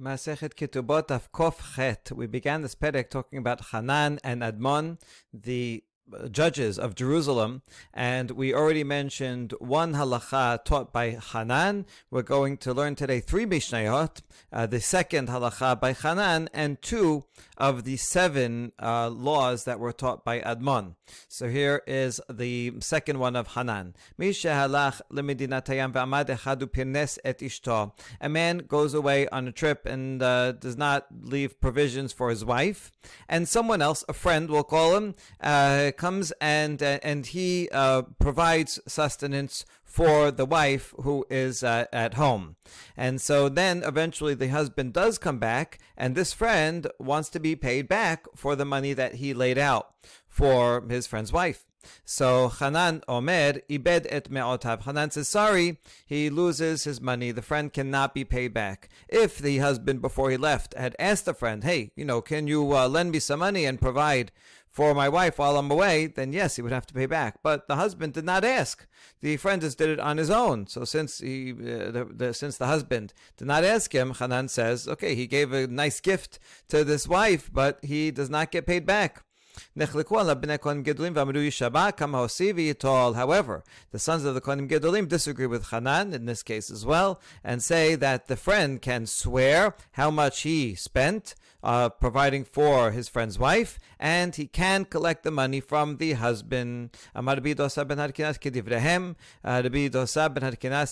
Masechet Ketubot of Kof. We began this perek talking about Hanan and Admon, the judges of Jerusalem, and we already mentioned one halacha taught by Hanan. We're going to learn today three Mishnayot, uh, the second halacha by Hanan, and two of the seven uh, laws that were taught by Admon. So here is the second one of Hanan. A man goes away on a trip and uh, does not leave provisions for his wife, and someone else, a friend, will call him uh, comes and uh, and he uh, provides sustenance for the wife who is uh, at home. And so then eventually the husband does come back, and this friend wants to be paid back for the money that he laid out for his friend's wife. So Hanan Omer ibed et me'otav. Hanan says, sorry, he loses his money. The friend cannot be paid back. If the husband, before he left, had asked the friend, hey, you know, can you uh, lend me some money and provide for my wife while I'm away, then yes, he would have to pay back. But the husband did not ask. The friend just did it on his own. So since he, uh, the, the, since the husband did not ask him, Hanan says, okay, he gave a nice gift to this wife, but he does not get paid back. However, the sons of the Kohanim Gedolim disagree with Hanan in this case as well, and say that the friend can swear how much he spent uh, providing for his friend's wife, and he can collect the money from the husband. Amar ben Harkinas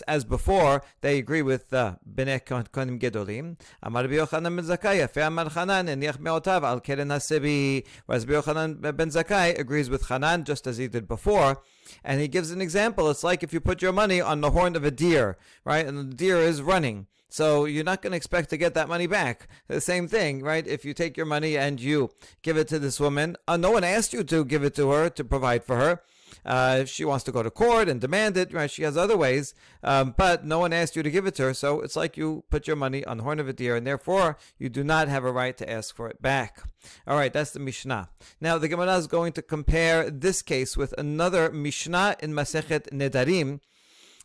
uh, as before, they agree with uh, Bnei Kohanim Gedolim. Amar Yochanan ben Zakkai, Amar Hanan, al Keren Hasebi. Whereas Yochanan ben Zakkai agrees with Hanan just as he did before. And he gives an example. It's like if you put your money on the horn of a deer, right? And the deer is running. So you're not going to expect to get that money back. The same thing, right? If you take your money and you give it to this woman, uh, no one asked you to give it to her to provide for her. Uh, if she wants to go to court and demand it, right, she has other ways, um, but no one asked you to give it to her. So it's like you put your money on the horn of a deer, and therefore you do not have a right to ask for it back. All right, that's the Mishnah. Now the Gemara is going to compare this case with another Mishnah in Masechet Nedarim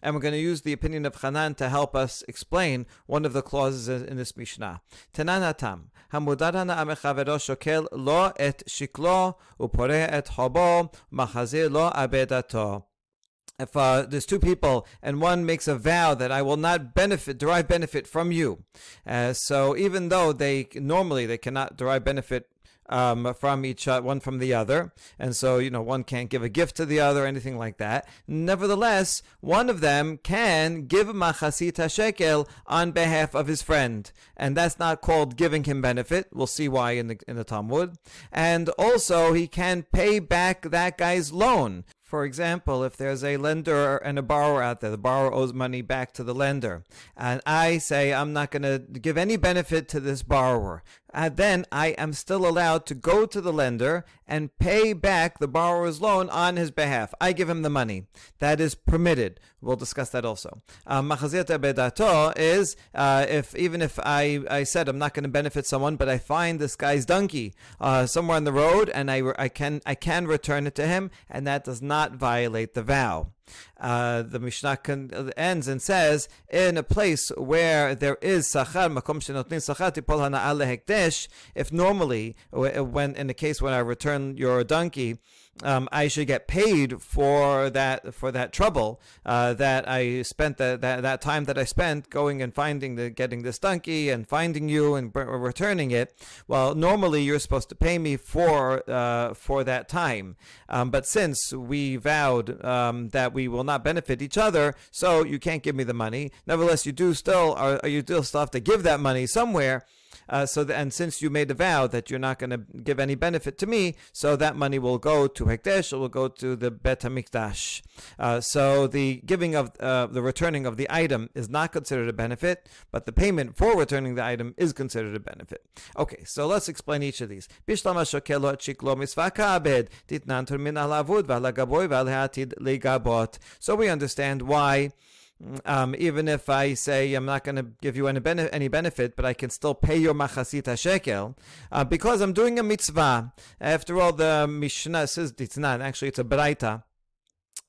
and we're going to use the opinion of Hanan to help us explain one of the clauses in this Mishnah. Tenanatam, hamudarana amechavero shokel lo et shiklo upore et hobo machazir lo abedato if uh, there's two people and one makes a vow that I will not benefit derive benefit from you, uh, so even though they normally they cannot derive benefit um, from each uh, one from the other, and so you know one can't give a gift to the other, anything like that. Nevertheless, one of them can give machasita shekel on behalf of his friend, and that's not called giving him benefit. We'll see why in the in the Talmud. And also, he can pay back that guy's loan. For example, if there's a lender and a borrower out there, the borrower owes money back to the lender, and I say I'm not going to give any benefit to this borrower, and then I am still allowed to go to the lender and pay back the borrower's loan on his behalf. I give him the money. That is permitted. We'll discuss that also. Um, Machazit bedato is uh, if even if I, I said I'm not going to benefit someone, but I find this guy's donkey uh, somewhere on the road and I, I can I can return it to him, and that does not violate the vow. Uh, the Mishnah con- ends and says, in a place where there is sachar, makom sachar if normally, when in the case when I return your donkey, um, I should get paid for that for that trouble uh, that I spent that, that that time that I spent going and finding the getting this donkey and finding you and b- returning it. Well, normally you're supposed to pay me for uh, for that time, um, but since we vowed um, that we will not benefit each other, so you can't give me the money. Nevertheless, you do still are you still have to give that money somewhere. Uh, so the, and since you made a vow that you're not going to give any benefit to me, so that money will go to Hekdesh, it will go to the Bet Hamikdash. Uh, so the giving of uh, the returning of the item is not considered a benefit, but the payment for returning the item is considered a benefit. Okay, so let's explain each of these. So we understand why um, even if I say I'm not going to give you any, bene- any benefit, but I can still pay your machasita shekel, uh, because I'm doing a mitzvah. After all, the Mishnah says it's not, actually it's a braita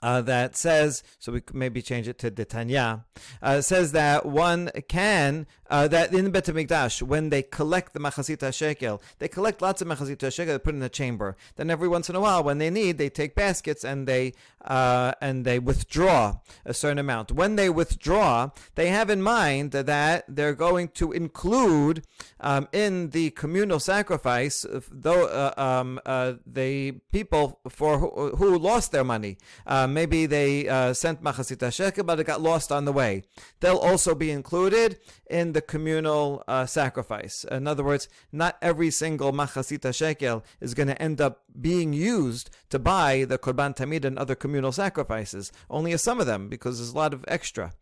uh, that says, so we maybe change it to Detanya, uh, says that one can, uh, that in the Bet HaMikdash, when they collect the Machazit shekel, they collect lots of Machazit shekel, they put in the chamber. Then every once in a while, when they need, they take baskets and they, uh, and they withdraw a certain amount. When they withdraw, they have in mind that they're going to include um, in the communal sacrifice, though uh, um, the people for who, who lost their money. Um, maybe they uh, sent Machasita Shekel, but it got lost on the way. They'll also be included in the communal uh, sacrifice. In other words, not every single Machasita Shekel is going to end up being used to buy the Korban Tamid and other communal sacrifices. Only some of them, because there's a lot of extra.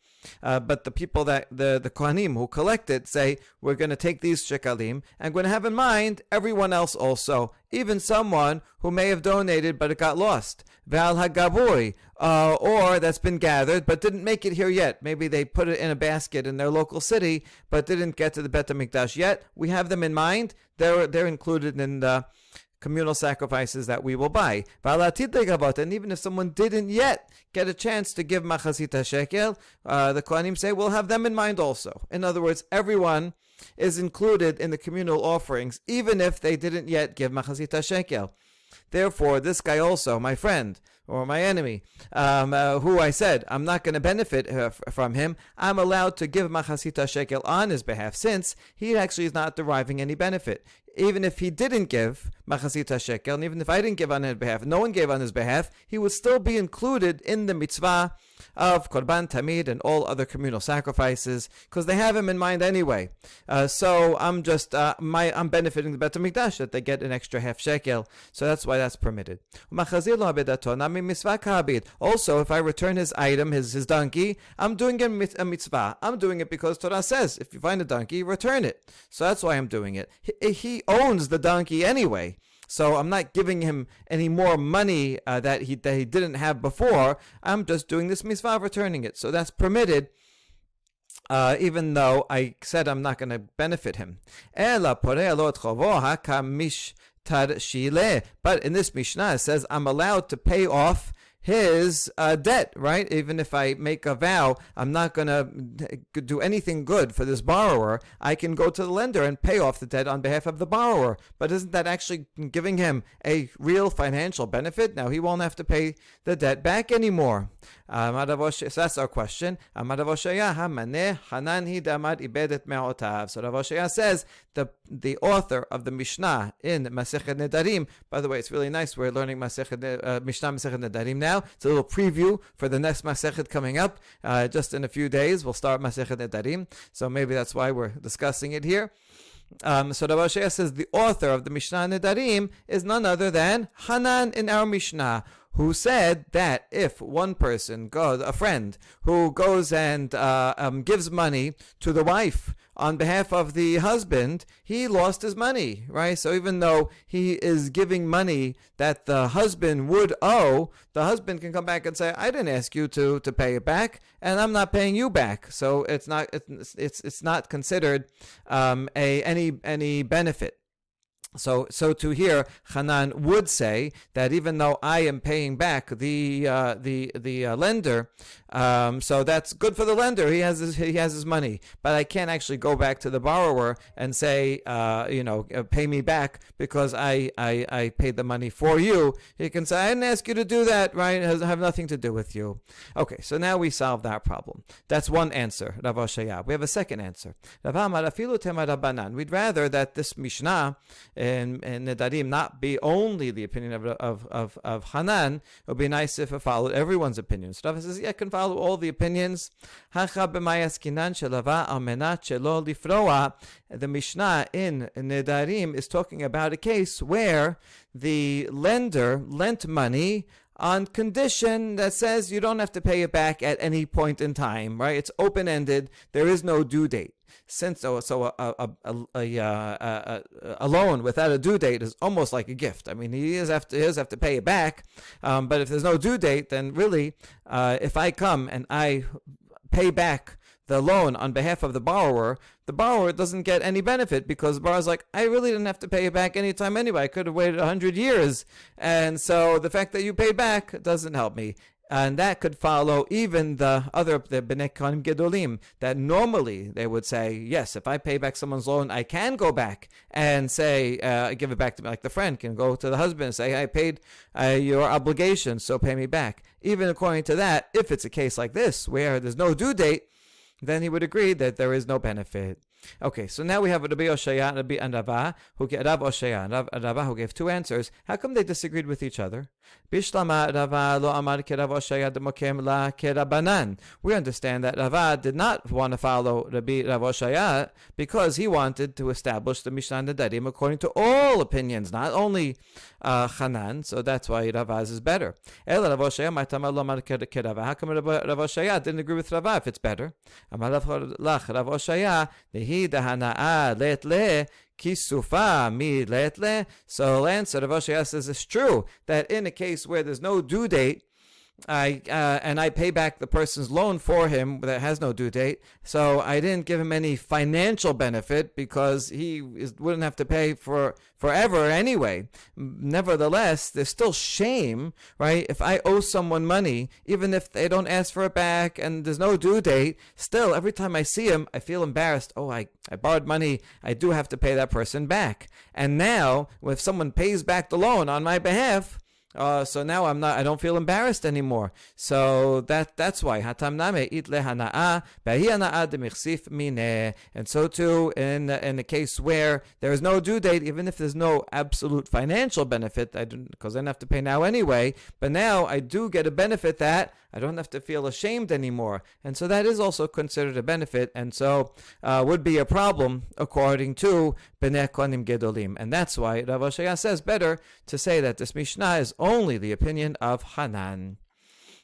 Uh, but the people that the the kohanim who collect it say we're going to take these shekalim and going to have in mind everyone else also, even someone who may have donated but it got lost. Val hagabui, uh, or that's been gathered but didn't make it here yet. Maybe they put it in a basket in their local city but didn't get to the Bet Hamikdash yet. We have them in mind. They're they're included in the communal sacrifices that we will buy. And even if someone didn't yet get a chance to give machazita shekel, uh, the Kohanim say we'll have them in mind also. In other words, everyone is included in the communal offerings, even if they didn't yet give machazita shekel. Therefore, this guy also, my friend, or my enemy, um, uh, who I said I'm not going to benefit uh, from him, I'm allowed to give machasita shekel on his behalf, since he actually is not deriving any benefit. Even if he didn't give machasita shekel, and even if I didn't give on his behalf, no one gave on his behalf, he would still be included in the mitzvah of korban tamid and all other communal sacrifices, because they have him in mind anyway. Uh, so I'm just uh, my I'm benefiting the Bet Hamikdash that they get an extra half shekel, so that's why that's permitted. Also, if I return his item, his, his donkey, I'm doing a mitzvah. I'm doing it because Torah says, if you find a donkey, return it. So that's why I'm doing it. He, he owns the donkey anyway. So I'm not giving him any more money uh, that he that he didn't have before. I'm just doing this mitzvah returning it. So that's permitted. Uh, even though I said I'm not going to benefit him. But in this Mishnah, it says I'm allowed to pay off his uh, debt, right? Even if I make a vow, I'm not going to do anything good for this borrower. I can go to the lender and pay off the debt on behalf of the borrower. But isn't that actually giving him a real financial benefit? Now he won't have to pay the debt back anymore. So that's our question. So Rav Oshaya says the the author of the Mishnah in Masechet Nedarim. By the way, it's really nice. We're learning Masechet uh, Mishnah Masechet Nedarim now. It's a little preview for the next Masechet coming up. Uh, just in a few days, we'll start Masechet Nedarim. So maybe that's why we're discussing it here. Um, so Rav Oshaya says the author of the Mishnah Nedarim is none other than Hanan in our Mishnah, who said that if one person goes, a friend who goes and uh, um, gives money to the wife on behalf of the husband, he lost his money, right? So even though he is giving money that the husband would owe, the husband can come back and say, "I didn't ask you to to pay it back, and I'm not paying you back." So it's not it's it's, it's not considered um, a any any benefit. So, so to hear, Hanan would say that even though I am paying back the uh, the the uh, lender, um, so that's good for the lender. He has his, he has his money, but I can't actually go back to the borrower and say, uh, you know, uh, pay me back because I, I I paid the money for you. He can say, I didn't ask you to do that, right? It has have nothing to do with you. Okay, so now we solve that problem. That's one answer, Rav Oshaya. We have a second answer. We'd rather that this Mishnah and, and Nedarim not be only the opinion of, of, of, of Hanan. It would be nice if it followed everyone's opinion. Rav says, yeah, can follow all the opinions. The Mishnah in Nedarim is talking about a case where the lender lent money on condition that says you don't have to pay it back at any point in time, right? It's open ended. There is no due date since so, so a, a, a, a, a, loan without a due date is almost like a gift. I mean, he is have to, he does have to pay it back, um, but if there's no due date, then really, uh, if I come and I pay back the loan on behalf of the borrower, the borrower doesn't get any benefit because the borrower's like, I really didn't have to pay it back anytime anyway. I could have waited 100 years. And so the fact that you pay back doesn't help me. And that could follow even the other the bnei gedolim that normally they would say yes if I pay back someone's loan I can go back and say uh, give it back to me. Like the friend can go to the husband and say I paid uh, your obligation so pay me back. Even according to that if it's a case like this where there's no due date then he would agree that there is no benefit Okay, so now we have Rabbi Oshaya and Rabbi Rava, who Oshaya and who gave two answers. How come they disagreed with each other? Bishlama Rava lo amar Rav Oshaya demokem la kerabanan. We understand that Rava did not want to follow Rabbi Rav Oshaya because he wanted to establish the Mishnah Nedarim according to all opinions, not only uh, Hanan. So that's why Rava's is better. El Rav Oshaya ma'tamar lo amar kerava. How come Rav Oshaya didn't agree with Rava if it's better? Rav Oshaya, the dahana'a let le kisufa mi let le. So answer Rav Oshaya says it's true that in a case where there's no due date, I uh, and I pay back the person's loan for him that has no due date. So I didn't give him any financial benefit because he is, wouldn't have to pay for forever anyway. Nevertheless, there's still shame, right? If I owe someone money, even if they don't ask for it back and there's no due date, still every time I see him, I feel embarrassed. Oh, I, I borrowed money. I do have to pay that person back. And now, if someone pays back the loan on my behalf, uh, so now I'm not. I don't feel embarrassed anymore. So that that's why hatam. And so too in in the case where there is no due date, even if there's no absolute financial benefit, I because I don't have to pay now anyway. But now I do get a benefit that I don't have to feel ashamed anymore. And so that is also considered a benefit, and so uh, would be a problem according to Bnei Kohanim Gedolim. And that's why Rav Oshaya says better to say that this Mishnah is only the opinion of Hanan.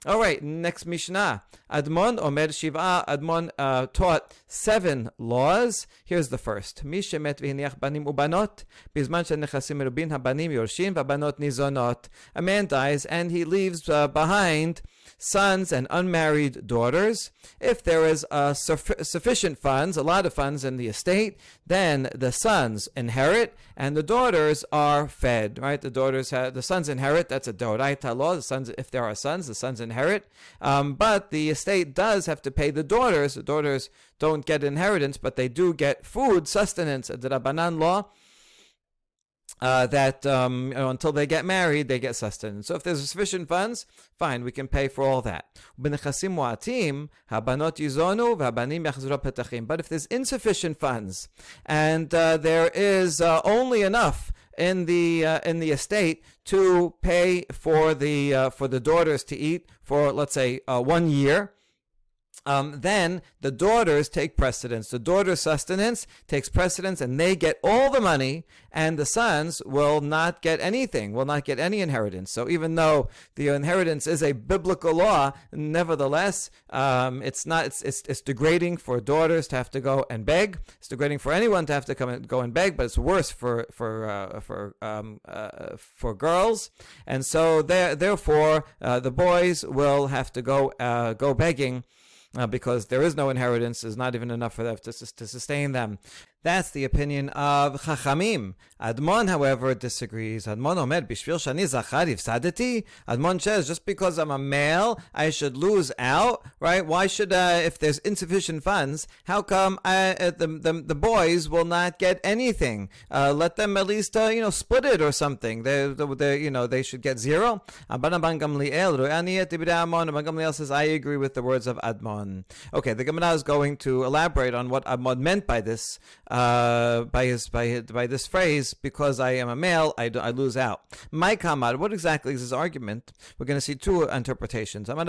All right, next Mishnah. Admon Omer Shiva. Admon uh, taught seven laws. Here's the first. Mishemet v'hiniach banim ubanot. Bizman shenechasim merubin habanim yorshin v'banot nizonot. A man dies and he leaves uh, behind sons and unmarried daughters. If there is uh, sufficient funds, a lot of funds in the estate, then the sons inherit and the daughters are fed. Right? The daughters have the sons inherit. That's a doraita law. The sons, if there are sons, the sons inherit. Um, but the estate does have to pay the daughters. The daughters don't get inheritance, but they do get food, sustenance. The Rabbanan law uh, that um, until they get married, they get sustenance. So if there's sufficient funds, fine, we can pay for all that. But if there's insufficient funds and uh, there is uh, only enough in the uh, in the estate to pay for the uh, for the daughters to eat for let's say uh, one year um, then the daughters take precedence. The daughter's sustenance takes precedence, and they get all the money, and the sons will not get anything, will not get any inheritance. So even though the inheritance is a biblical law, nevertheless, um, it's not. It's, it's, it's degrading for daughters to have to go and beg. It's degrading for anyone to have to come and go and beg, but it's worse for for uh, for um, uh, for girls. And so there, therefore, uh, the boys will have to go uh, go begging uh, because there is no inheritance, is not even enough for them to, to sustain them. That's the opinion of Chachamim. Admon, however, disagrees. Admon omer bishvil shani zachar ifsadeti. Admon says just because I'm a male, I should lose out, right? Why should, uh, if there's insufficient funds, how come I, uh, the, the the boys will not get anything? Uh, let them at least, uh, you know, split it or something. They, they, you know, they should get zero. Rabban Gamliel says, I agree with the words of Admon. Okay, the Gemara is going to elaborate on what Admon meant by this uh, by his by his, by this phrase, because I am a male, I, I lose out. My kamar, what exactly is his argument? We're going to see two interpretations. Kamad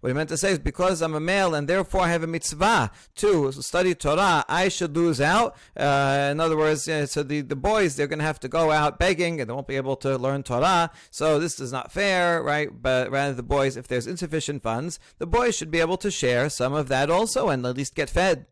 what he meant to say is because I'm a male and therefore I have a mitzvah to study Torah, I should lose out. Uh, in other words, so the, the boys, they're going to have to go out begging and they won't be able to learn Torah. So this is not fair, right? But rather the boys, if there's insufficient funds, the boys should be able to share some of of that also and at least get fed.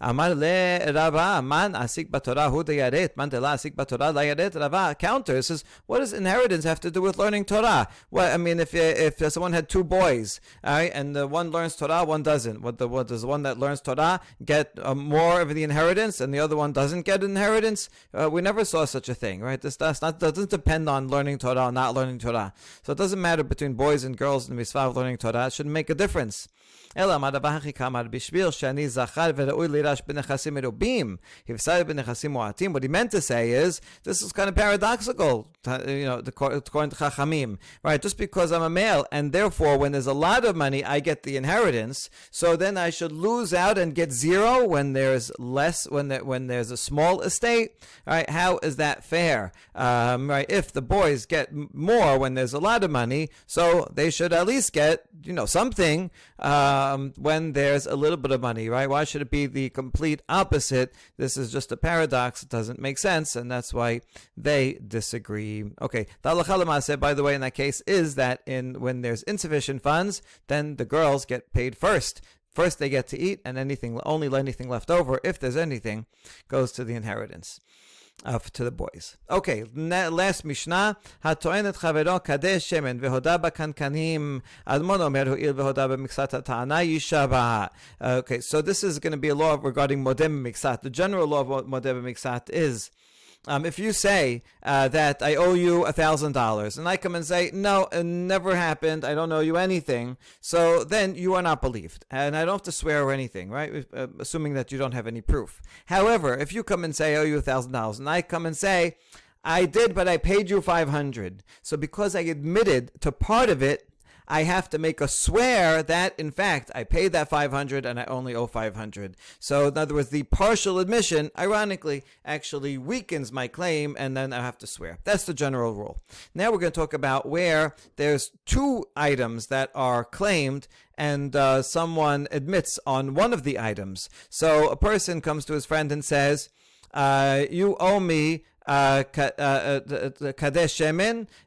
Amar le Rava, man asik batorah hu yaret, man de la asik batorah la yaret. Rava counters says, what does inheritance have to do with learning Torah? Well, I mean, if if someone had two boys, all right, and the one learns Torah, one doesn't. What the what does one that learns Torah get uh, more of the inheritance, and the other one doesn't get inheritance? Uh, we never saw such a thing, right? This that's not doesn't depend on learning Torah or not learning Torah. So it doesn't matter between boys and girls in the mitzvah of learning Torah. It shouldn't make a difference. אלא מה דבר הכי כמר בשביל שאני זכר וראוי לירש בנכסים מרובים, הפסד בנכסים מועטים. What he meant to say is, this is kind of paradoxical, you know, according to Chachamim, right? Just because I'm a male, and therefore when there's a lot of money, I get the inheritance, so then I should lose out and get zero when there's less, when, there, when there's a small estate, right? How is that fair? Um, right? If the boys get more when there's a lot of money, so they should at least get, you know, something, uh, um, when there's a little bit of money, right? Why should it be the complete opposite? This is just a paradox. It doesn't make sense, and that's why they disagree. Okay, the halacha by the way, in that case, is that in when there's insufficient funds, then the girls get paid first. First, they get to eat, and anything only anything left over, if there's anything, goes to the inheritance uh, to the boys. Okay, last Mishnah, הטוען את חברו קדש שמן והודה בקנקנים, אדמון אומר הואיל והודה במקצת הטענה יישבע. Okay, so this is going to be a law regarding modem mixat. The general law of modem mixat is um, if you say uh, that I owe you a thousand dollars, and I come and say no, it never happened, I don't owe you anything, so then you are not believed, and I don't have to swear or anything, right? Uh, assuming that you don't have any proof. However, if you come and say I owe you a thousand dollars, and I come and say I did, but I paid you five hundred, so because I admitted to part of it, I have to make a swear that, in fact, I paid that 500 and I only owe 500. So, in other words, the partial admission, ironically, actually weakens my claim and then I have to swear. That's the general rule. Now we're going to talk about where there's two items that are claimed and uh, someone admits on one of the items. So, a person comes to his friend and says, uh, You owe me uh, uh, uh Kadesh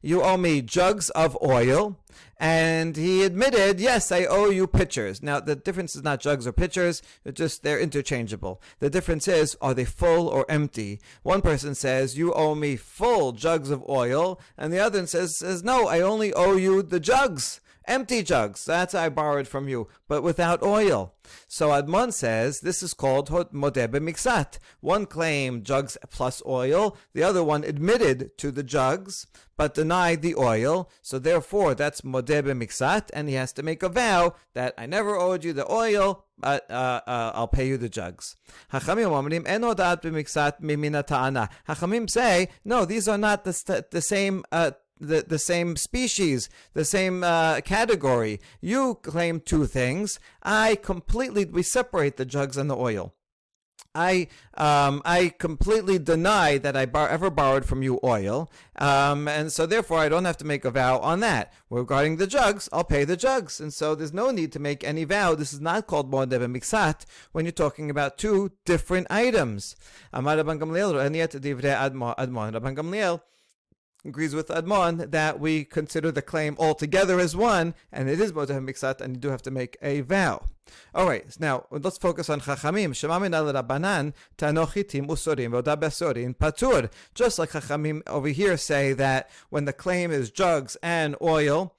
you owe me jugs of oil. And he admitted, yes, I owe you pitchers. Now, the difference is not jugs or pitchers, it's just they're interchangeable. The difference is, are they full or empty? One person says, you owe me full jugs of oil, and the other says, says no, I only owe you the jugs empty jugs. That's I borrowed from you, but without oil. So Admon says this is called hot modeh mixat. One claimed jugs plus oil, the other one admitted to the jugs but denied the oil. So therefore, that's modeh mixat, and he has to make a vow that I never owed you the oil, but uh, uh, I'll pay you the jugs. Hachamim say, no, these are not the, the same uh, the, the same species, the same uh, category. You claim two things. I completely, we separate the jugs and the oil. I um, I completely deny that I bar- ever borrowed from you oil, um, and so therefore I don't have to make a vow on that. Regarding the jugs, I'll pay the jugs, and so there's no need to make any vow. This is not called modeh mixat when you're talking about two different items. Amar Rabban Gamliel agrees with Admon that we consider the claim altogether as one, and it is Modeh Miksat, and you do have to make a vow. All right, now let's focus on Chachamim. Shemamin al Rabbanan, Tanochitim Usorim, Voda Besorin, Patur. Just like Chachamim over here say that when the claim is jugs and oil,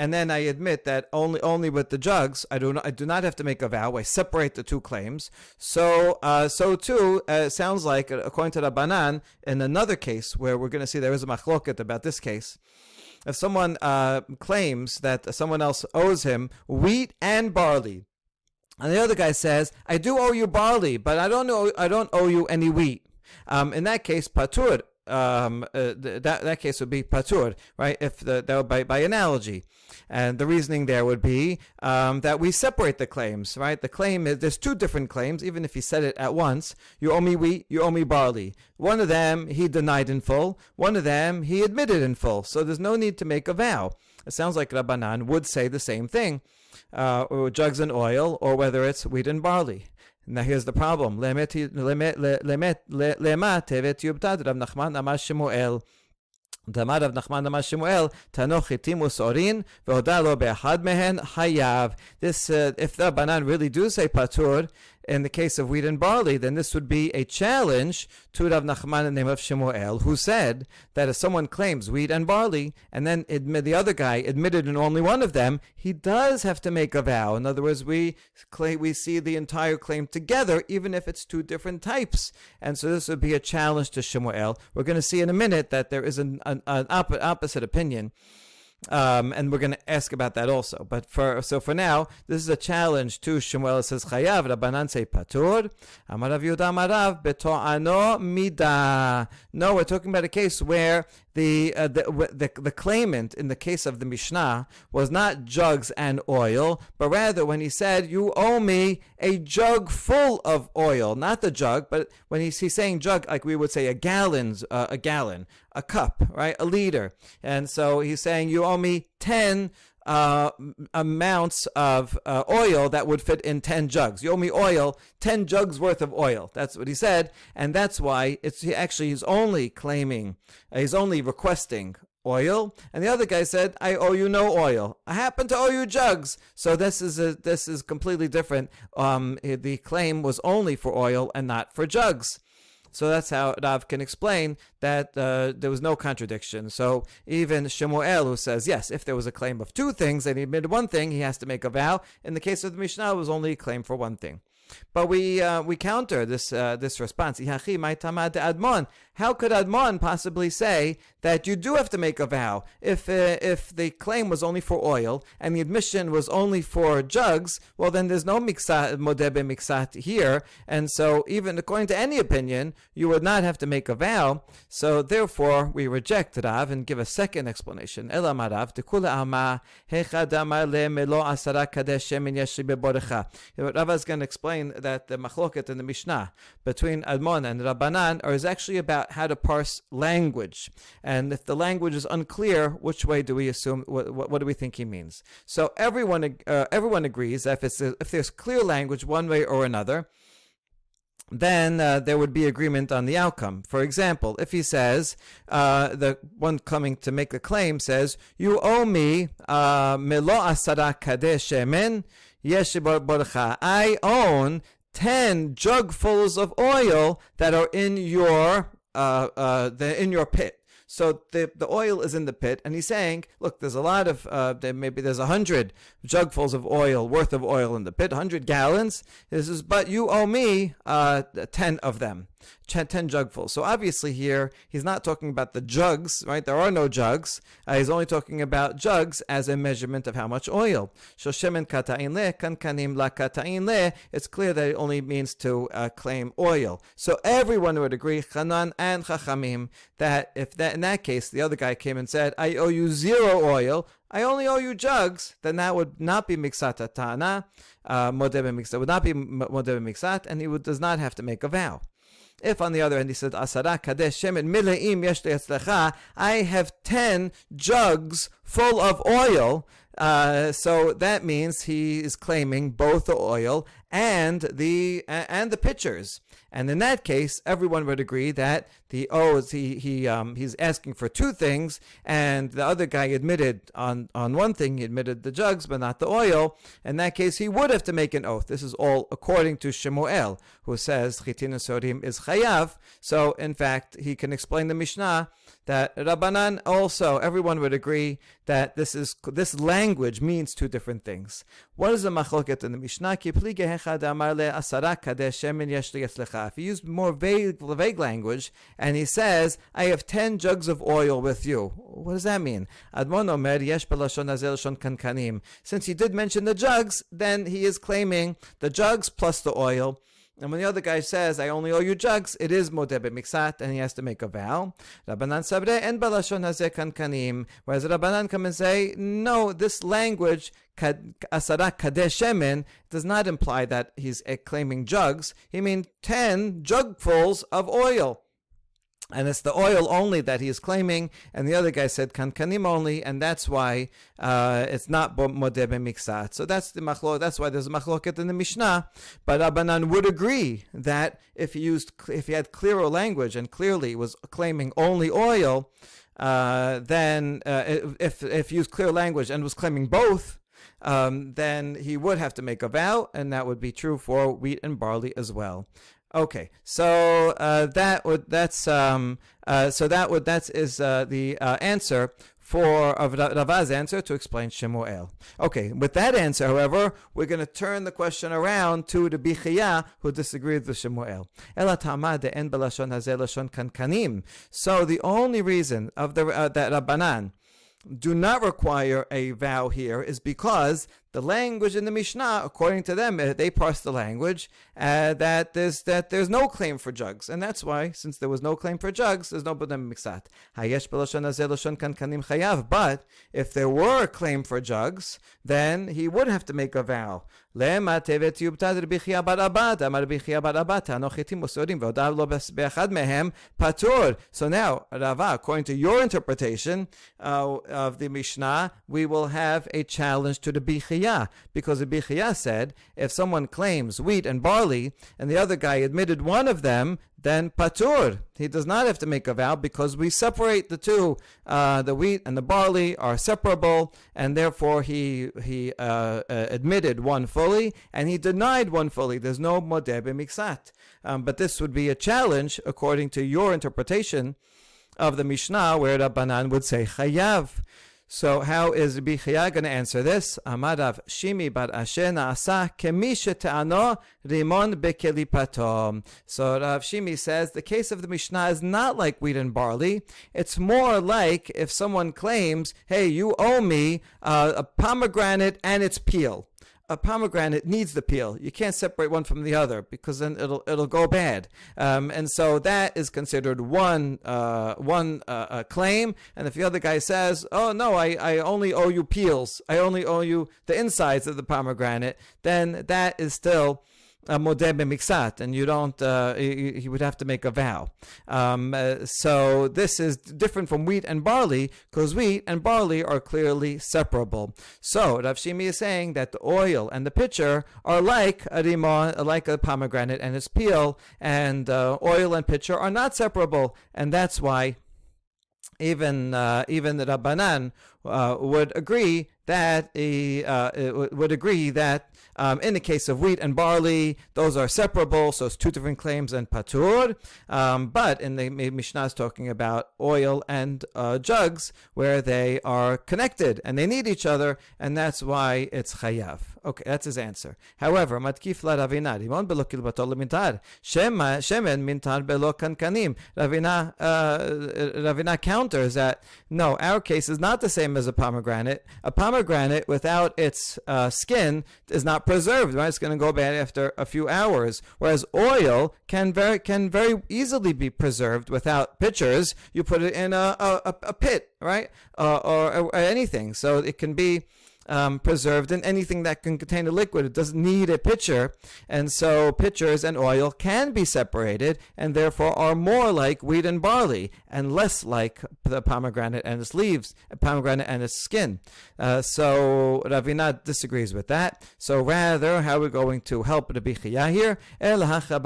and then I admit that only only with the jugs, I do not I do not have to make a vow. I separate the two claims. So uh, so too uh, sounds like according to the Banan in another case where we're going to see there is a machloket about this case. If someone uh, claims that someone else owes him wheat and barley, and the other guy says, "I do owe you barley, but I don't know I don't owe you any wheat." Um, in that case, patur, um, uh, th- that that case would be patur, right? If the, that would by by analogy, and the reasoning there would be um, that we separate the claims, right? The claim is there's two different claims, even if he said it at once. You owe me wheat, you owe me barley. One of them he denied in full. One of them he admitted in full. So there's no need to make a vow. It sounds like Rabbanan would say the same thing, uh, or jugs and oil, or whether it's wheat and barley. Now here's the problem. Lemet tevet yubtad Rav Nachman Amar Shemuel. דאמר רב נחמן אמר שמואל, תנו חיטים ושעורין, והודה לו באחד מהן חייב. This, uh, if the Banan really do say patur, in the case of wheat and barley, then this would be a challenge to Rav Nachman in the name of Shemuel, who said that if someone claims wheat and barley, and then admit, the other guy admitted in only one of them, he does have to make a vow. In other words, we claim, we see the entire claim together, even if it's two different types. And so this would be a challenge to Shemuel. We're going to see in a minute that there is an, an, an opposite opinion um, and we're going to ask about that also. But for so for now, this is a challenge to Shemuel. It says Chayav Rabbanan say Patur. Amarav Yudah Amarav Beto'ano Mida. No, we're talking about a case where the, uh, the, the the claimant in the case of the Mishnah was not jugs and oil, but rather when he said, "You owe me a jug full of oil," not the jug, but when he's, he's saying jug, like we would say a gallon's uh, a gallon, a cup, right, a liter, and so he's saying, "You owe me ten uh, amounts of uh, oil that would fit in 10 jugs. You owe me oil, 10 jugs worth of oil. That's what he said. And that's why it's he actually he's only claiming, uh, he's only requesting oil. And the other guy said, I owe you no oil. I happen to owe you jugs. So this is a, this is completely different. Um, the claim was only for oil and not for jugs. So that's how Rav can explain that uh, there was no contradiction. So even Shemuel, who says, yes, if there was a claim of two things and he admitted one thing, he has to make a vow. In the case of the Mishnah, it was only a claim for one thing. But we uh, we counter this uh, this response. How could Admon possibly say that you do have to make a vow if uh, if the claim was only for oil and the admission was only for jugs? Well, then there's no miksat modebe miksat here, and so even according to any opinion, you would not have to make a vow. So therefore, we reject Rav and give a second explanation. Elamarav ama le melo asara kadesh Rav is going to explain that the machloket in the Mishnah between Admon and Rabbanan is actually about how to parse language. And if the language is unclear, which way do we assume, what, what, do we think he means? So everyone, uh, everyone agrees that if, it's if there's clear language one way or another, then uh, there would be agreement on the outcome. For example, if he says, uh, the one coming to make the claim says, You owe me uh, melo asara kadesh shemen, I own 10 jugfuls of oil that are in your uh, uh, the, in your pit. So the, the oil is in the pit, and he's saying, look, there's a lot of, uh, there, maybe there's a hundred jugfuls of oil, worth of oil in the pit, hundred gallons. This is, but you owe me uh, ten of them. 10 jugfuls. So obviously here he's not talking about the jugs, right? There are no jugs. Uh, he's only talking about jugs as a measurement of how much oil. Le, la le. It's clear that it only means to uh, claim oil. So everyone would agree, Chanan and Chachamim, that if that in that case the other guy came and said, I owe you zero oil, I only owe you jugs, then that would not be mixat tana, uh, modebe mixat, would not be modebe mixat, and he would, does not have to make a vow. If on the other hand he said asara kadesh shemen mileim yesh I have ten jugs full of oil. Uh, so that means he is claiming both the oil and the and the pitchers. And in that case, everyone would agree that the oh he he um, he's asking for two things, and the other guy admitted on on one thing he admitted the jugs but not the oil. In that case, he would have to make an oath. This is all according to Shemuel, who says chitin sodim is chayav. So in fact, he can explain the Mishnah that Rabbanan also, everyone would agree that this is this language means two different things. What is the machloket in the Mishnah? He used more vague, vague language and he says, I have 10 jugs of oil with you. What does that mean? Since he did mention the jugs, then he is claiming the jugs plus the oil. And when the other guy says, I only owe you jugs, it is modeh mixat, and he has to make a vow. Rabbanan sabre en balashon hazeh kanim. Whereas Rabbanan come and say, no, this language, asara kadesh shemen, does not imply that he's eh, claiming jugs. He means 10 jugfuls of oil and it's the oil only that he is claiming, and the other guy said kankanim only, and that's why uh, it's not modeh miksat. So that's the machlo. That's why there's a machloket in the Mishnah. But Abanan would agree that if he used, if he had clearer language and clearly was claiming only oil, uh, then uh, if if he used clear language and was claiming both, um, then he would have to make a vow, and that would be true for wheat and barley as well. Okay, so uh, that would that's um, uh, so that would that is uh, the uh, answer for of Rava's answer to explain Shemuel. Okay, with that answer, however, we're going to turn the question around to the Bichia who disagreed with Shemuel. So the only reason of the uh, that Rabbanan do not require a vow here is because the language in the Mishnah, according to them, eh, they parse the language uh, that there's that there's no claim for jugs, and that's why, since there was no claim for jugs, there's no bodem miksat. But if there were a claim for jugs, then he would have to make a vow. So now, Rava, according to your interpretation uh, of the Mishnah, we will have a challenge to the Bichia because the Bichya said if someone claims wheat and barley and the other guy admitted one of them, then patur. He does not have to make a vow because we separate the two. Uh, the wheat and the barley are separable, and therefore he he uh, uh, admitted one fully and he denied one fully. There's no modeh b'miksat. Um, but this would be a challenge according to your interpretation of the Mishnah, where Rabbanan would say chayav. So how is Bichaya going to answer this? Amarav Shimi bar Ashi naasa rimon bekelipatom. So Rav Shimi says the case of the Mishnah is not like wheat and barley. It's more like if someone claims, hey, you owe me uh, a pomegranate and its peel a pomegranate needs the peel. You can't separate one from the other because then it'll it'll go bad. Um, and so that is considered one uh, one uh, uh, claim. And if the other guy says, "Oh no, I, I only owe you peels. I only owe you the insides of the pomegranate," then that is still a modeh b'miksat, and you don't, uh, he, would have to make a vow. Um, uh, so this is different from wheat and barley, because wheat and barley are clearly separable. So Rav Shimi is saying that the oil and the pitcher are like a rimon, like a pomegranate and its peel, and uh, oil and pitcher are not separable, and that's why even uh, even the Rabbanan uh, would agree that he uh, would agree that um, in the case of wheat and barley, those are separable, so it's two different claims and patur. Um, but in the Mishnah is talking about oil and uh, jugs, where they are connected and they need each other, and that's why it's chayav. Okay, that's his answer. However, matkif la ravina, rimon belo kilbatol mintar, shemen mintar belo kankanim. Ravina, uh, Ravina counters that no, our case is not the same as a pomegranate. A pomegranate without its uh, skin is not preserved, right? It's going to go bad after a few hours. Whereas oil can very can very easily be preserved without pitchers. You put it in a a, a pit, right, uh, or, or anything, so it can be um, preserved in anything that can contain a liquid. It doesn't need a pitcher. And so pitchers and oil can be separated and therefore are more like wheat and barley and less like the pomegranate and its leaves, pomegranate and its skin. Uh, so Ravinat disagrees with that. So rather, how are we going to help Rabbi Chia here? El asara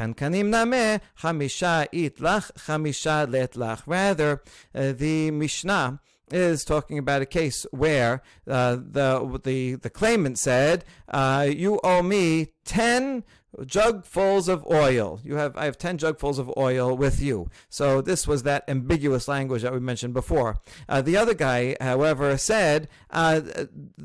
Kankanim hamisha lach, hamisha let lach. Rather, uh, the Mishnah is talking about a case where uh, the, the, the claimant said, uh, You owe me 10 jugfuls of oil. You have I have ten jugfuls of oil with you. So this was that ambiguous language that we mentioned before. Uh, the other guy, however, said, uh,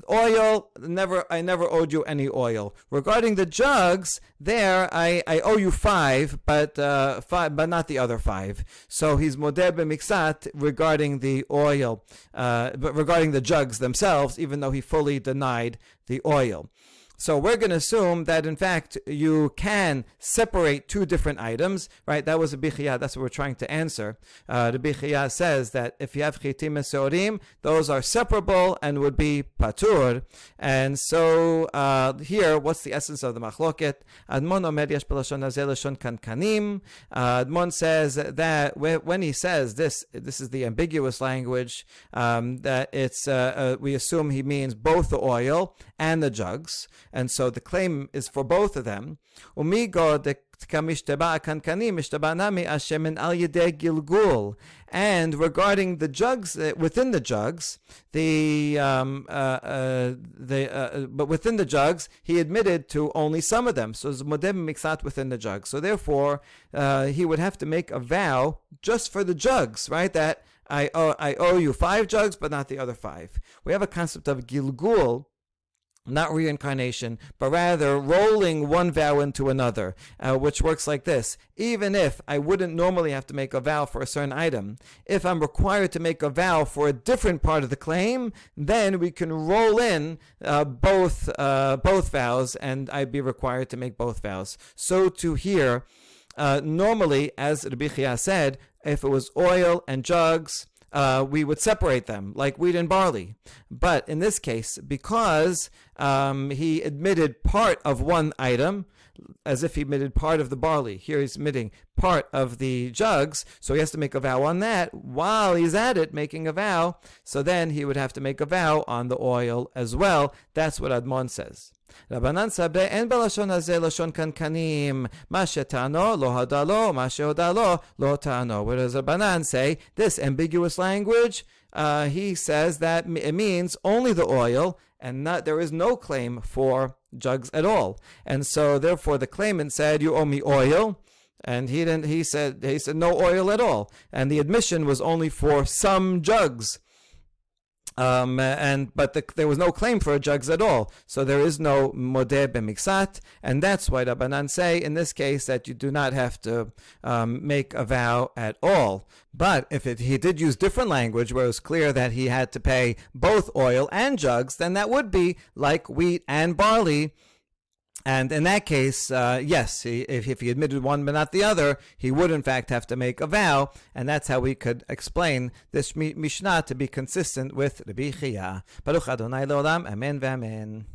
"Oil never. I never owed you any oil. Regarding the jugs, there I, I owe you five, but uh, five, but not the other five. So he's modeh b'miksat regarding the oil, uh, but regarding the jugs themselves, even though he fully denied the oil." So we're going to assume that in fact you can separate two different items, right? That was a bichiyah. That's what we're trying to answer. Uh, the bichiyah says that if you have chitim seorim, those are separable and would be patur. And so uh, here, what's the essence of the machloket? Admon omer yesh belashon kankanim. Uh, Admon says that when he says this, this is the ambiguous language. Um, that it's uh, uh, we assume he means both the oil and the jugs and so the claim is for both of them. And regarding the jugs uh, within the jugs, the um, uh, uh, the uh, but within the jugs, he admitted to only some of them. So modem mixat within the jugs. So therefore, uh, he would have to make a vow just for the jugs, right? That I owe, I owe you five jugs, but not the other five. We have a concept of gilgul, not reincarnation, but rather rolling one vow into another, uh, which works like this. Even if I wouldn't normally have to make a vow for a certain item, if I'm required to make a vow for a different part of the claim, then we can roll in uh, both uh, both vows, and I'd be required to make both vows. So to here, uh, normally, as Rabbi Chia said, if it was oil and jugs, uh, we would separate them like wheat and barley. But in this case, because um, he admitted part of one item, as if he admitted part of the barley, here he's admitting part of the jugs, so he has to make a vow on that while he's at it making a vow. So then he would have to make a vow on the oil as well. That's what Admon says. רבנן סבה אין בלשון הזה לשון קנקנים, מה שטענו לא הודה לו, מה שהודה לו לא טענו. Whereas Rabbanan say, this ambiguous language, uh, he says that it means only the oil, and not, there is no claim for jugs at all. And so therefore the claimant said, you owe me oil, and he didn't he said he said no oil at all and the admission was only for some jugs um, and but the, there was no claim for a jugs at all, so there is no modeh b'miksat, and that's why Rabbanan say in this case that you do not have to um, make a vow at all. But if it, he did use different language where it was clear that he had to pay both oil and jugs, then that would be like wheat and barley and in that case, uh, yes, he, if, if he admitted one but not the other, he would in fact have to make a vow, and that's how we could explain this Mishnah to be consistent with Rabbi Chia. Baruch Adonai Leolam, Amen v'Amen.